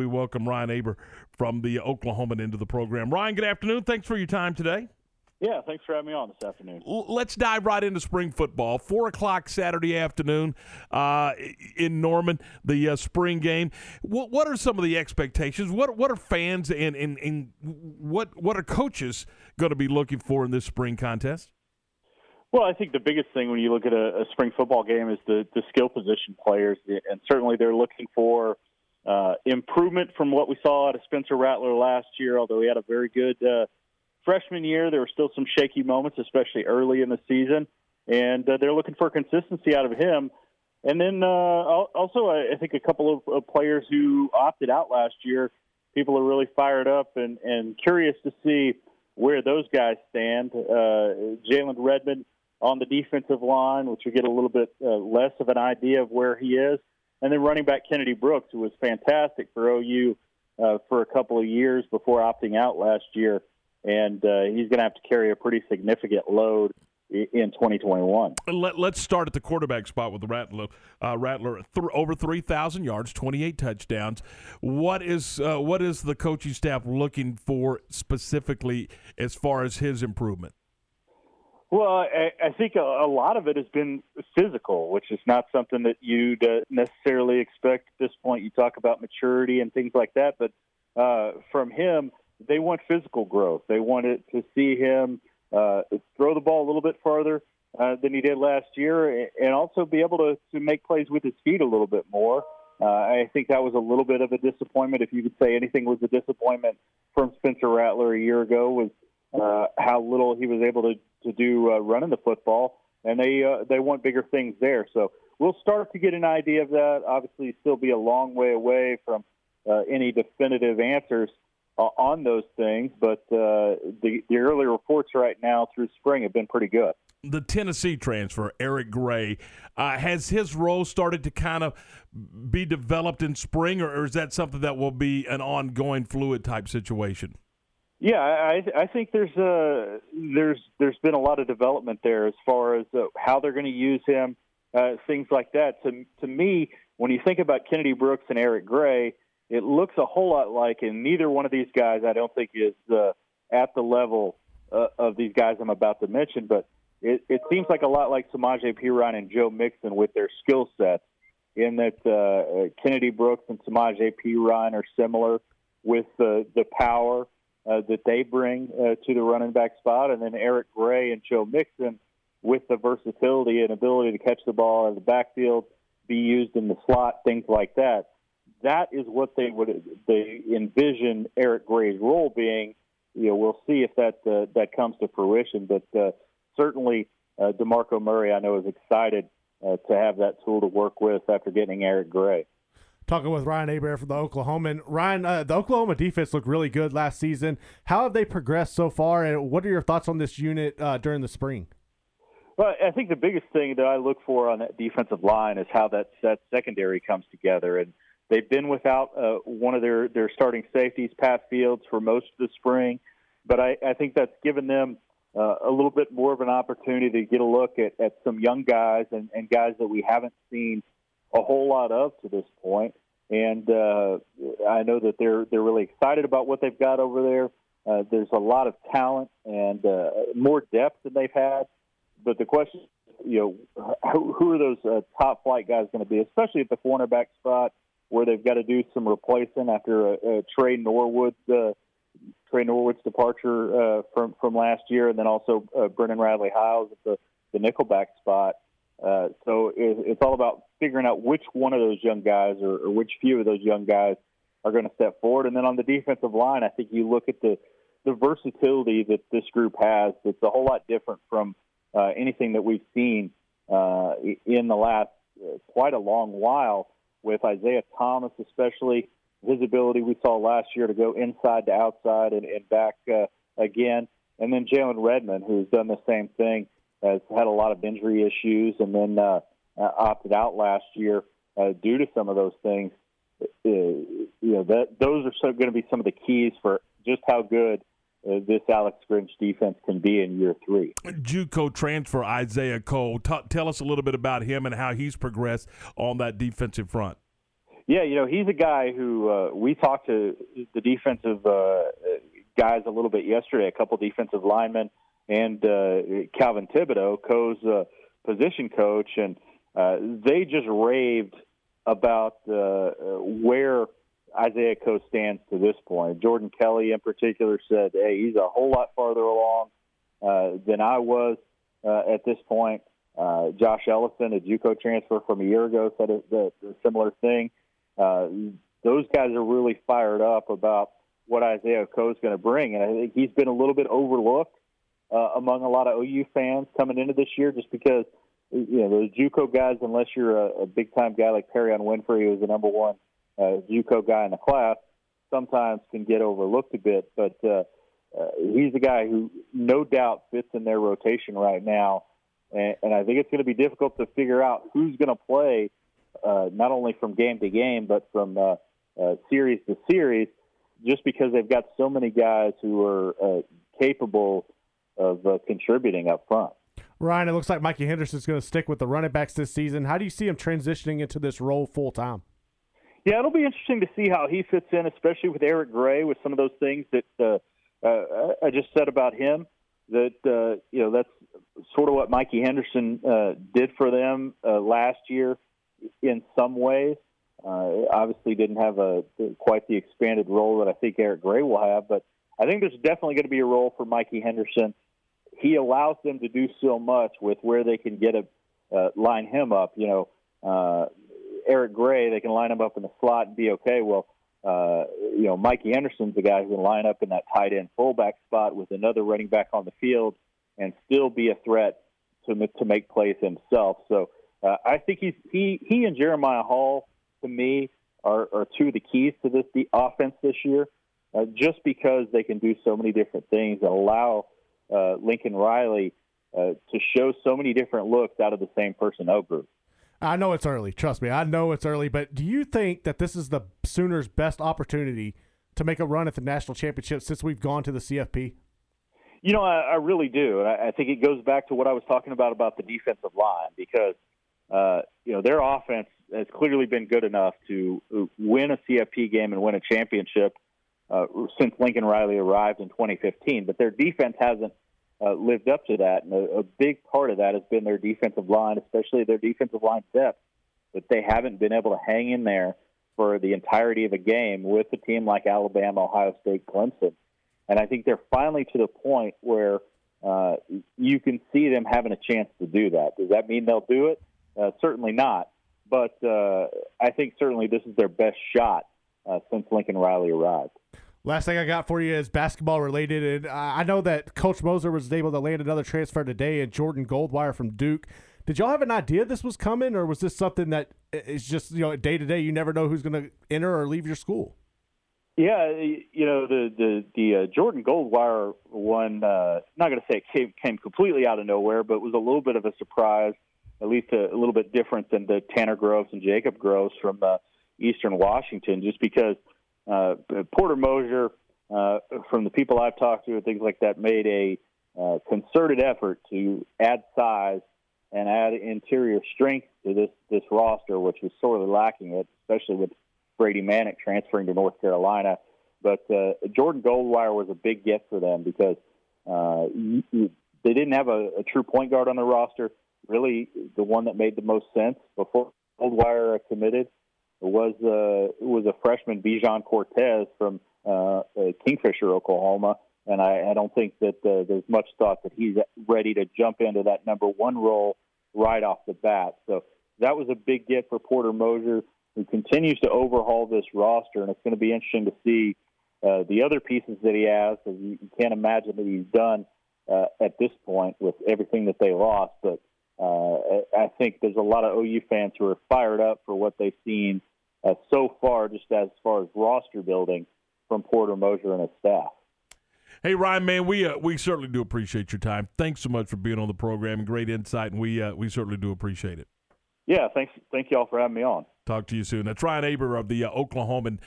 we welcome Ryan Aber from the Oklahoman into the program. Ryan, good afternoon. Thanks for your time today. Yeah, thanks for having me on this afternoon. Let's dive right into spring football. Four o'clock Saturday afternoon uh, in Norman, the uh, spring game. What, what are some of the expectations? What what are fans and, and, and what what are coaches going to be looking for in this spring contest? Well, I think the biggest thing when you look at a, a spring football game is the, the skill position players, and certainly they're looking for uh, improvement from what we saw out of Spencer Rattler last year. Although he had a very good uh, freshman year, there were still some shaky moments, especially early in the season, and uh, they're looking for consistency out of him. And then uh, also, I think a couple of, players who opted out last year, people are really fired up and, and curious to see where those guys stand. Uh, Jalen Redmond on the defensive line, which we get a little bit uh, less of an idea of where he is. And then running back Kennedy Brooks, who was fantastic for OU uh, for a couple of years before opting out last year and uh, he's going to have to carry a pretty significant load in 2021. Let, us start at the quarterback spot with the Rattler. Uh, Rattler th- over 3,000 yards, 28 touchdowns. What is uh, what is the coaching staff looking for specifically as far as his improvement? Well, I, I think a, a, lot of it has been physical, which is not something that you'd uh, necessarily expect at this point. You talk about maturity and things like that, but uh, from him, they want physical growth. They wanted to see him uh, throw the ball a little bit farther uh, than he did last year, and also be able to, to make plays with his feet a little bit more. Uh, I think that was a little bit of a disappointment. If you could say anything was a disappointment from Spencer Rattler a year ago, was how little he was able to to do uh, running the football, and they uh, they want bigger things there. So we'll start to get an idea of that. Obviously, still be a long way away from uh, any definitive answers uh, on those things, but uh, the, the early reports right now through spring have been pretty good. The Tennessee transfer, Eric Gray, uh, has his role started to kind of be developed in spring, or, or, is that something that will be an ongoing fluid type situation? Yeah, I, I think there's a there's there's been a lot of development there as far as uh, how they're going to use him, uh, things like that. To to me, when you think about Kennedy Brooks and Eric Gray, it looks a whole lot like, and neither one of these guys I don't think is uh, at the level uh, of these guys I'm about to mention, but it, it seems like a lot like Samaje Perine and Joe Mixon with their skill sets, in that uh, Kennedy Brooks and Samaje Perine are similar with the the power uh, that they bring uh, to the running back spot, and then Eric Gray and Joe Mixon with the versatility and ability to catch the ball in the backfield, be used in the slot, things like that that is what they would they envision Eric Gray's role being. You know, we'll see if that uh, that comes to fruition. But uh, certainly, uh, Demarco Murray, I know, is excited uh, to have that tool to work with after getting Eric Gray. Talking with Ryan Aber from the Oklahoman. Ryan, uh, the Oklahoma defense looked really good last season. How have they progressed so far, and what are your thoughts on this unit uh, during the spring? Well, I think the biggest thing that I look for on that defensive line is how that, that secondary comes together. And They've been without uh, one of their, their starting safeties, Pat Fields, for most of the spring, but I, I think that's given them uh, a little bit more of an opportunity to get a look at, at some young guys and, and guys that we haven't seen a whole lot of to this point. And uh, I know that they're they're really excited about what they've got over there. Uh, there's a lot of talent and uh, more depth than they've had. But the question, you know, who, are those uh, top flight guys going to be, especially at the cornerback spot? where they've got to do some replacing after uh, uh, Tre Norwood's uh, Tre Norwood's departure uh, from from last year, and then also uh, Brendan Radley Hiles at the the nickelback spot. Uh, so it, it's all about figuring out which one of those young guys or, or which few of those young guys are going to step forward. And then on the defensive line, I think you look at the the versatility that this group has. It's a whole lot different from uh, anything that we've seen uh, in the last uh, quite a long while with Isaiah Thomas, especially his ability we saw last year to go inside to outside and, and back uh, again. And then Jalen Redmond, who's done the same thing, has had a lot of injury issues and then uh, uh, opted out last year uh, due to some of those things. Uh, you know, that those are so going to be some of the keys for just how good uh, this Alex Grinch defense can be in year three. JUCO transfer Isaiah Coe. T- tell us a little bit about him and how he's progressed on that defensive front. Yeah, you know, he's a guy who uh, we talked to the defensive uh, guys a little bit yesterday, a couple defensive linemen, and uh, Calvin Thibodeaux, Coe's uh, position coach, and uh, they just raved about where Isaiah Coe stands to this point. Jordan Kelley, in particular, said, "Hey, he's a whole lot farther along than I was at this point." Uh, Josh Ellison, a JUCO transfer from a year ago, said a, a, a similar thing. Uh, those guys are really fired up about what Isaiah Coe is going to bring, and I think he's been a little bit overlooked uh, among a lot of OU fans coming into this year, just because you know those JUCO guys, unless you're a, a big time guy like Perrion Winfrey, who was the number one uh, JUCO guy in the class, sometimes can get overlooked a bit. But uh, uh, he's a guy who no doubt fits in their rotation right now, and, and I think it's going to be difficult to figure out who's going to play uh, not only from game to game, but from uh, uh, series to series, just because they've got so many guys who are uh, capable of uh, contributing up front. Ryan, it looks like Mikey Henderson's going to stick with the running backs this season. How do you see him transitioning into this role full time? Yeah, it'll be interesting to see how he fits in, especially with Eric Gray, with some of those things that uh, uh, I just said about him. That uh, you know, that's sort of what Mikey Henderson uh, did for them uh, last year in some ways. Uh, obviously, didn't have a quite the expanded role that I think Eric Gray will have, but I think there's definitely going to be a role for Mikey Henderson. He allows them to do so much with where they can get a uh, line him up. You know, uh, Eric Gray, they can line him up in the slot and be okay. Well, uh, you know, Mikey Anderson's the guy who can line up in that tight end fullback spot with another running back on the field and still be a threat to to make plays himself. So uh, I think he's he he and Jeremiah Hall to me are, are two of the keys to this the offense this year, uh, just because they can do so many different things that allow uh, Lincoln Riley uh, to show so many different looks out of the same personnel group. I know it's early. Trust me, I know it's early. But do you think that this is the Sooners' best opportunity to make a run at the national championship since we've gone to the CFP? You know, I, I really do. I, I think it goes back to what I was talking about about the defensive line because – uh, you know, their offense has clearly been good enough to win a CFP game and win a championship uh, since Lincoln Riley arrived in 2015. But their defense hasn't uh, lived up to that, and a, a big part of that has been their defensive line, especially their defensive line depth. That they haven't been able to hang in there for the entirety of a game with a team like Alabama, Ohio State, Clemson. And I think they're finally to the point where uh, you can see them having a chance to do that. Does that mean they'll do it? Uh, certainly not. But uh, I think certainly this is their best shot uh, since Lincoln Riley arrived. Last thing I got for you is basketball related, and I know that Coach Moser was able to land another transfer today, and Jordan Goldwire from Duke. Did y'all have an idea this was coming, or was this something that is just you know day to day? You never know who's going to enter or leave your school. Yeah, you know the the the uh, Jordan Goldwire one. Uh, not going to say it came came completely out of nowhere, but was a little bit of a surprise at least a, a little bit different than the Tanner Groves and Jacob Groves from uh, Eastern Washington, just because uh, Porter Moser, uh, from the people I've talked to and things like that, made a uh, concerted effort to add size and add interior strength to this this roster, which was sorely lacking it, especially with Brady Manek transferring to North Carolina. But uh, Jordan Goldwire was a big get for them because uh, they didn't have a, a true point guard on the roster really the one that made the most sense before Goldwire committed was uh, was a freshman Bijan Cortes from uh, Kingfisher, Oklahoma, and I, I don't think that uh, there's much thought that he's ready to jump into that number one role right off the bat. So that was a big get for Porter Moser, who continues to overhaul this roster, and it's going to be interesting to see uh, the other pieces that he has. Because you, you can't imagine that he's done uh, at this point with everything that they lost, but uh, I think there's a lot of OU fans who are fired up for what they've seen uh, so far, just as far as roster building from Porter Moser and his staff. Hey Ryan, man, we uh, we certainly do appreciate your time. Thanks so much for being on the program and great insight, and we uh, we certainly do appreciate it. Yeah, thanks. Thank you all for having me on. Talk to you soon. That's Ryan Aber of the uh, Oklahoman